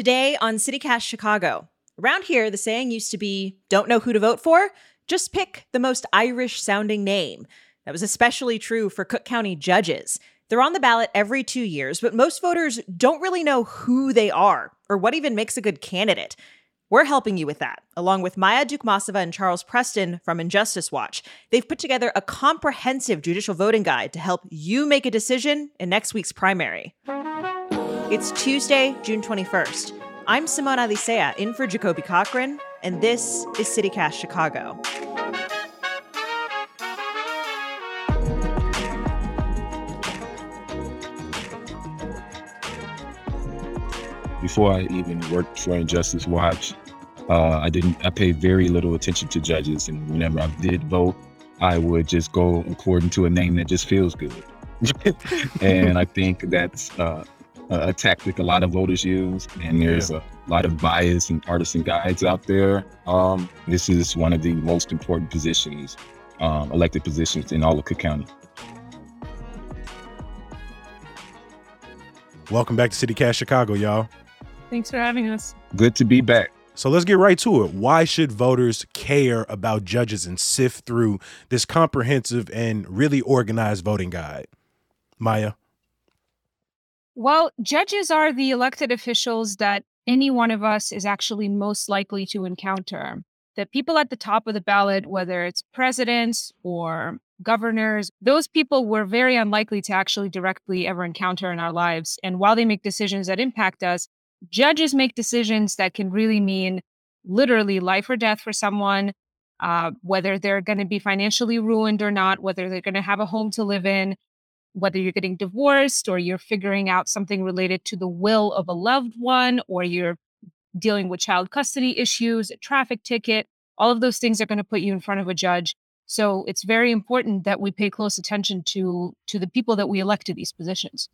Today on CityCast Chicago. Around here, the saying used to be don't know who to vote for? Just pick the most Irish sounding name. That was especially true for Cook County judges. They're on the ballot every two years, but most voters don't really know who they are or what even makes a good candidate. We're helping you with that, along with Maya Dukmasova and Charles Preston from Injustice Watch. They've put together a comprehensive judicial voting guide to help you make a decision in next week's primary. It's Tuesday, June 21st. I'm Simone Alicea in for Jacoby Cochran, and this is CityCast Chicago. Before I even worked for Injustice Watch, uh, I didn't. I paid very little attention to judges, and whenever I did vote, I would just go according to a name that just feels good. and I think that's uh, a tactic a lot of voters use, and there's yeah. a lot of bias and partisan guides out there. Um, this is one of the most important positions, um, elected positions in all of Cook County. Welcome back to CityCast Chicago, y'all. Thanks for having us. Good to be back. So let's get right to it. Why should voters care about judges and sift through this comprehensive and really organized voting guide? Maya? Well, judges are the elected officials that any one of us is actually most likely to encounter. The people at the top of the ballot, whether it's presidents or governors, those people we're very unlikely to actually directly ever encounter in our lives. And while they make decisions that impact us, judges make decisions that can really mean literally life or death for someone, uh, whether they're going to be financially ruined or not, whether they're going to have a home to live in, whether you're getting divorced or you're figuring out something related to the will of a loved one, or you're dealing with child custody issues, a traffic ticket, all of those things are going to put you in front of a judge. So it's very important that we pay close attention to to the people that we elect to these positions.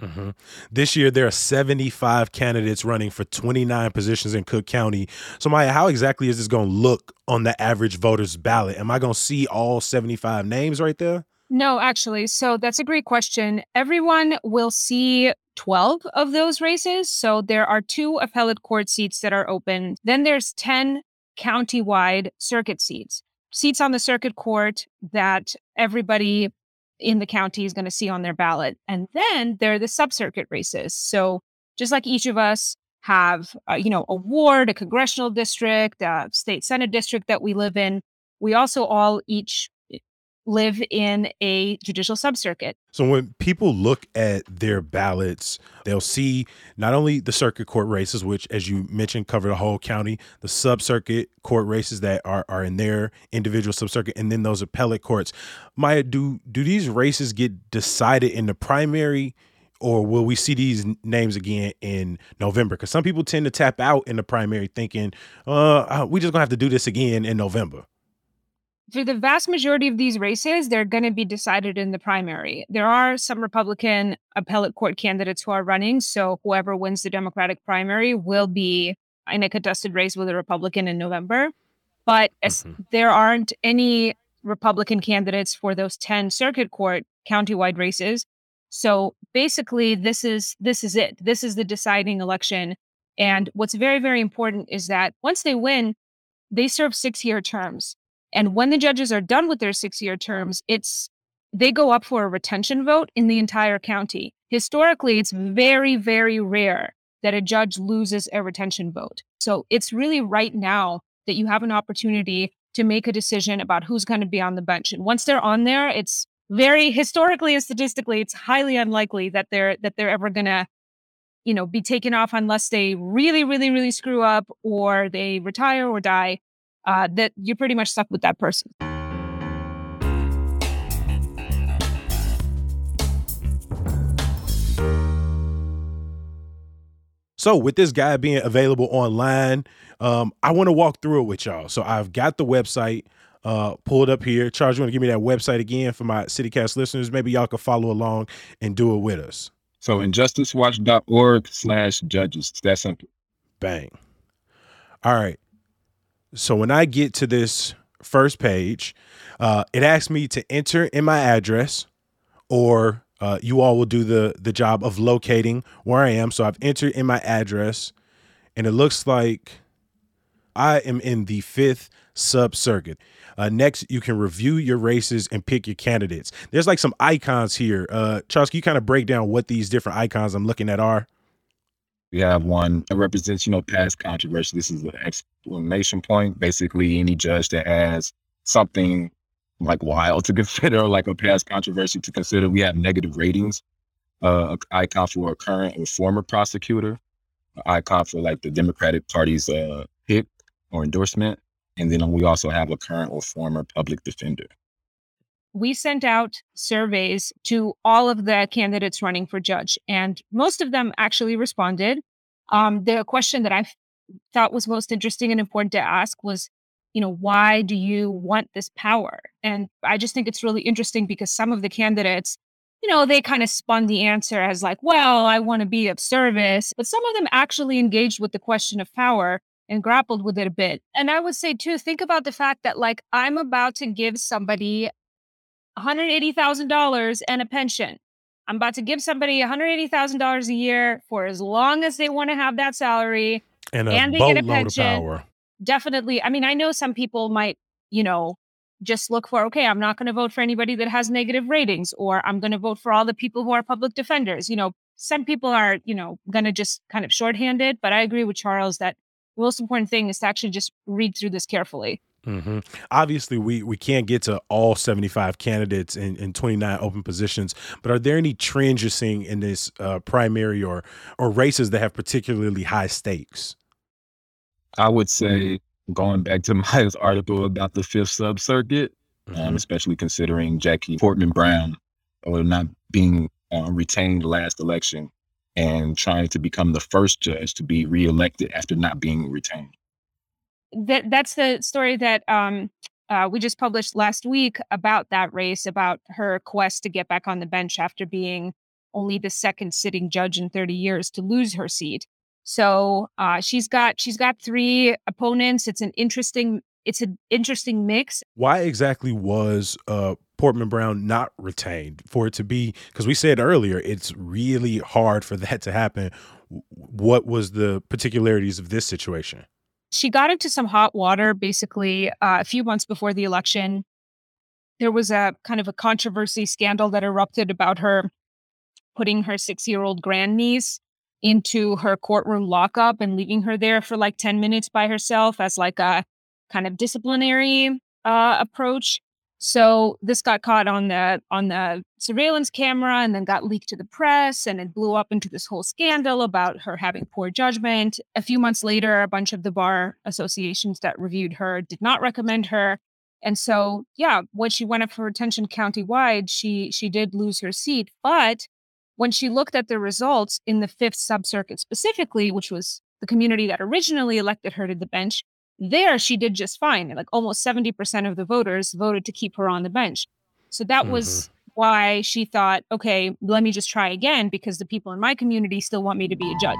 Mm-hmm. This year, there are 75 candidates running for 29 positions in Cook County. So, Maya, how exactly is this going to look on the average voter's ballot? Am I going to see all 75 names right there? No, actually. So, that's a great question. Everyone will see 12 of those races. So, there are two appellate court seats that are open. Then there's 10 county-wide circuit seats. Seats on the circuit court that everybody in the county is going to see on their ballot. And then there are the sub-circuit races. So just like each of us have, uh, you know, a ward, a congressional district, a state senate district that we live in, we also all each live in a judicial subcircuit. So when people look at their ballots, they'll see not only the circuit court races, which, as you mentioned, cover the whole county, the subcircuit court races that are, are in their individual subcircuit, and then those appellate courts. Maya, do do these races get decided in the primary? Or will we see these names again in November? Because some people tend to tap out in the primary thinking, uh, we just gonna have to do this again in November for the vast majority of these races, they're going to be decided in the primary. There are some Republican appellate court candidates who are running. So whoever wins the Democratic primary will be in a contested race with a Republican in November. But mm-hmm. there aren't any Republican candidates for those 10 circuit court countywide races. So basically this is this is it. This is the deciding election. And what's very, very important is that once they win, they serve six year terms. And when the judges are done with their six year terms, it's they go up for a retention vote in the entire county. Historically, it's very, very rare that a judge loses a retention vote. So it's really right now that you have an opportunity to make a decision about who's going to be on the bench. And once they're on there, it's very historically and statistically, it's highly unlikely that they're that they're ever going to you know be taken off unless they really really really screw up or they retire or die uh, that you're pretty much stuck with that person. So, with this guy being available online, um, I want to walk through it with y'all. So, I've got the website uh, pulled up here. Charles, you want to give me that website again for my CityCast listeners? Maybe y'all could follow along and do it with us. So, injusticewatch.org slash judges. It's that simple. Bang. All right. So when I get to this first page, uh, it asks me to enter in my address, or uh, you all will do the the job of locating where I am. So I've entered in my address, and it looks like I am in the fifth sub circuit. Uh, next, you can review your races and pick your candidates. There's like some icons here. Uh, Charles, you kind of break down what these different icons I'm looking at are? We have one that represents, you know, past controversy. This is an exclamation point. Basically, any judge that has something like wild to consider, like a past controversy to consider. We have negative ratings. Uh, icon for a current or former prosecutor. icon for like the Democratic Party's uh, pick or endorsement. And then we also have a current or former public defender. We sent out surveys to all of the candidates running for judge, and most of them actually responded. Um, the question that I thought was most interesting and important to ask was, you know, why do you want this power? And I just think it's really interesting because some of the candidates, you know, they kind of spun the answer as like, well, I want to be of service. But some of them actually engaged with the question of power and grappled with it a bit. And I would say, too, think about the fact that, like, I'm about to give somebody $180,000 and a pension. I'm about to give somebody $180,000 a year for as long as they want to have that salary and, and they get a pension. Definitely. I mean, I know some people might, you know, just look for, okay, I'm not going to vote for anybody that has negative ratings, or I'm going to vote for all the people who are public defenders. You know, some people are, you know, going to just kind of shorthanded. But I agree with Charles that the most important thing is to actually just read through this carefully. Mm-hmm. Obviously, we we can't get to all 75 candidates in, in 29 open positions, but are there any trends you're seeing in this uh, primary or or races that have particularly high stakes? I would say going back to my article about the fifth sub circuit, um, mm-hmm. um, especially considering Jackie Portman Brown or not being uh, retained last election and trying to become the first judge to be reelected after not being retained. That that's the story that um, uh, we just published last week about that race, about her quest to get back on the bench after being only the second sitting judge in 30 years to lose her seat. So uh, she's got she's got three opponents. It's an interesting it's an interesting mix. Why exactly was uh, Portman Brown not retained for it to be? Because we said earlier, it's really hard for that to happen. What was the particularities of this situation? She got into some hot water basically uh, a few months before the election. There was a kind of a controversy scandal that erupted about her putting her six year old grandniece into her courtroom lockup and leaving her there for like 10 minutes by herself as like a kind of disciplinary uh, approach. So this got caught on the on the surveillance camera and then got leaked to the press and it blew up into this whole scandal about her having poor judgment. A few months later, a bunch of the bar associations that reviewed her did not recommend her. And so, yeah, when she went up for retention countywide, she she did lose her seat. But when she looked at the results in the fifth subcircuit specifically, which was the community that originally elected her to the bench, there, she did just fine. Like almost 70% of the voters voted to keep her on the bench. So that mm-hmm. was why she thought, okay, let me just try again because the people in my community still want me to be a judge.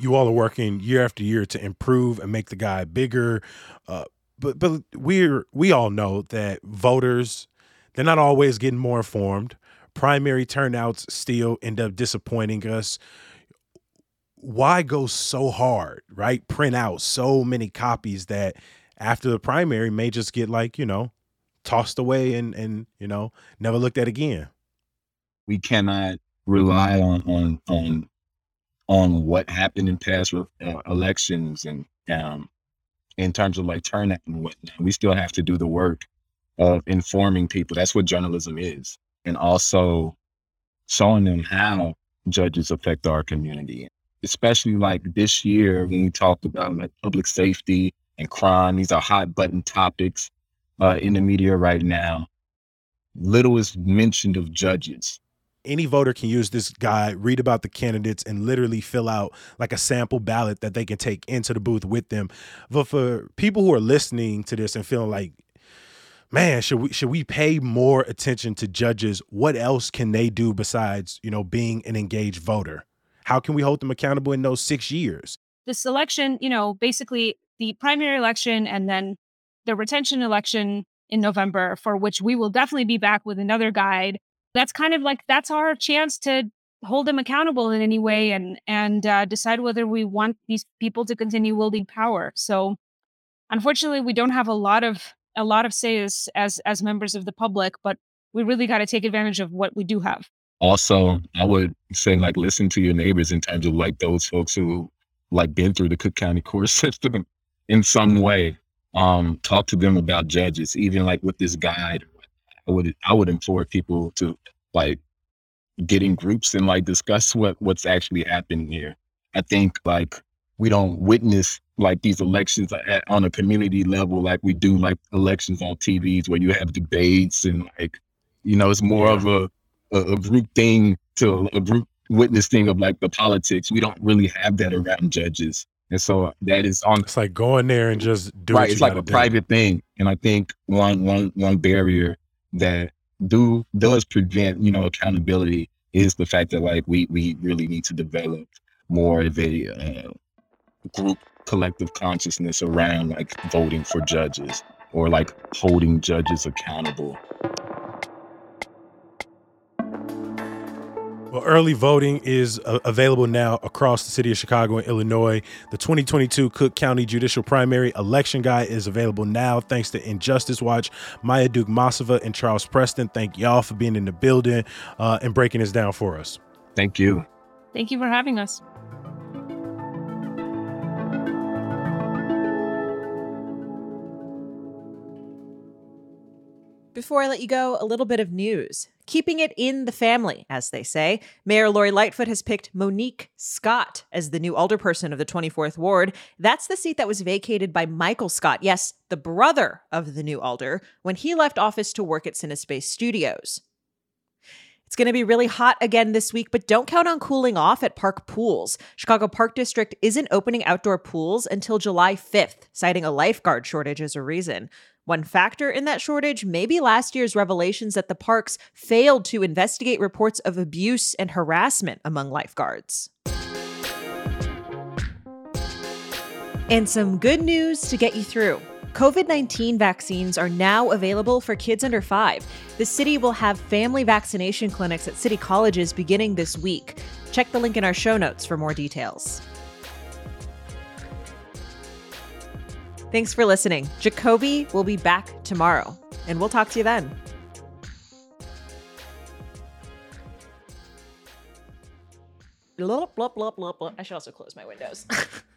You all are working year after year to improve and make the guy bigger. Uh, but but we're we all know that voters they're not always getting more informed primary turnouts still end up disappointing us. Why go so hard, right? Print out so many copies that after the primary may just get like, you know, tossed away and and you know, never looked at again. We cannot rely on on on on what happened in past uh, elections and um in terms of like turnout and whatnot. We still have to do the work of informing people. That's what journalism is and also showing them how judges affect our community. Especially like this year when we talked about like public safety and crime. These are hot button topics uh, in the media right now. Little is mentioned of judges. Any voter can use this guide, read about the candidates, and literally fill out like a sample ballot that they can take into the booth with them. But for people who are listening to this and feeling like man, should we should we pay more attention to judges? What else can they do besides, you know, being an engaged voter? How can we hold them accountable in those 6 years? This election, you know, basically the primary election and then the retention election in November, for which we will definitely be back with another guide. That's kind of like that's our chance to hold them accountable in any way and and uh, decide whether we want these people to continue wielding power. So, unfortunately, we don't have a lot of a lot of say as as, as members of the public, but we really got to take advantage of what we do have. Also, I would say like listen to your neighbors in terms of like those folks who like been through the Cook County court system in some way. Um, talk to them about judges, even like with this guide. I would I would implore people to like get in groups and like discuss what what's actually happening here. I think like we don't witness like these elections at, on a community level like we do like elections on TVs where you have debates and like you know it's more of a, a, a group thing to a group witness thing of like the politics. We don't really have that around judges. And so that is on. It's like going there and just do right. It's like a do. private thing, and I think one one one barrier that do does prevent you know accountability is the fact that like we we really need to develop more of a uh, group collective consciousness around like voting for judges or like holding judges accountable Well, early voting is uh, available now across the city of Chicago and Illinois. The 2022 Cook County Judicial Primary Election Guide is available now thanks to Injustice Watch. Maya Dukmasova and Charles Preston, thank y'all for being in the building uh, and breaking this down for us. Thank you. Thank you for having us. Before I let you go, a little bit of news. Keeping it in the family, as they say, Mayor Lori Lightfoot has picked Monique Scott as the new alderperson of the 24th Ward. That's the seat that was vacated by Michael Scott, yes, the brother of the new alder, when he left office to work at Cinespace Studios. It's going to be really hot again this week, but don't count on cooling off at Park Pools. Chicago Park District isn't opening outdoor pools until July 5th, citing a lifeguard shortage as a reason. One factor in that shortage may be last year's revelations that the parks failed to investigate reports of abuse and harassment among lifeguards. And some good news to get you through. COVID 19 vaccines are now available for kids under five. The city will have family vaccination clinics at city colleges beginning this week. Check the link in our show notes for more details. Thanks for listening. Jacoby will be back tomorrow, and we'll talk to you then. I should also close my windows.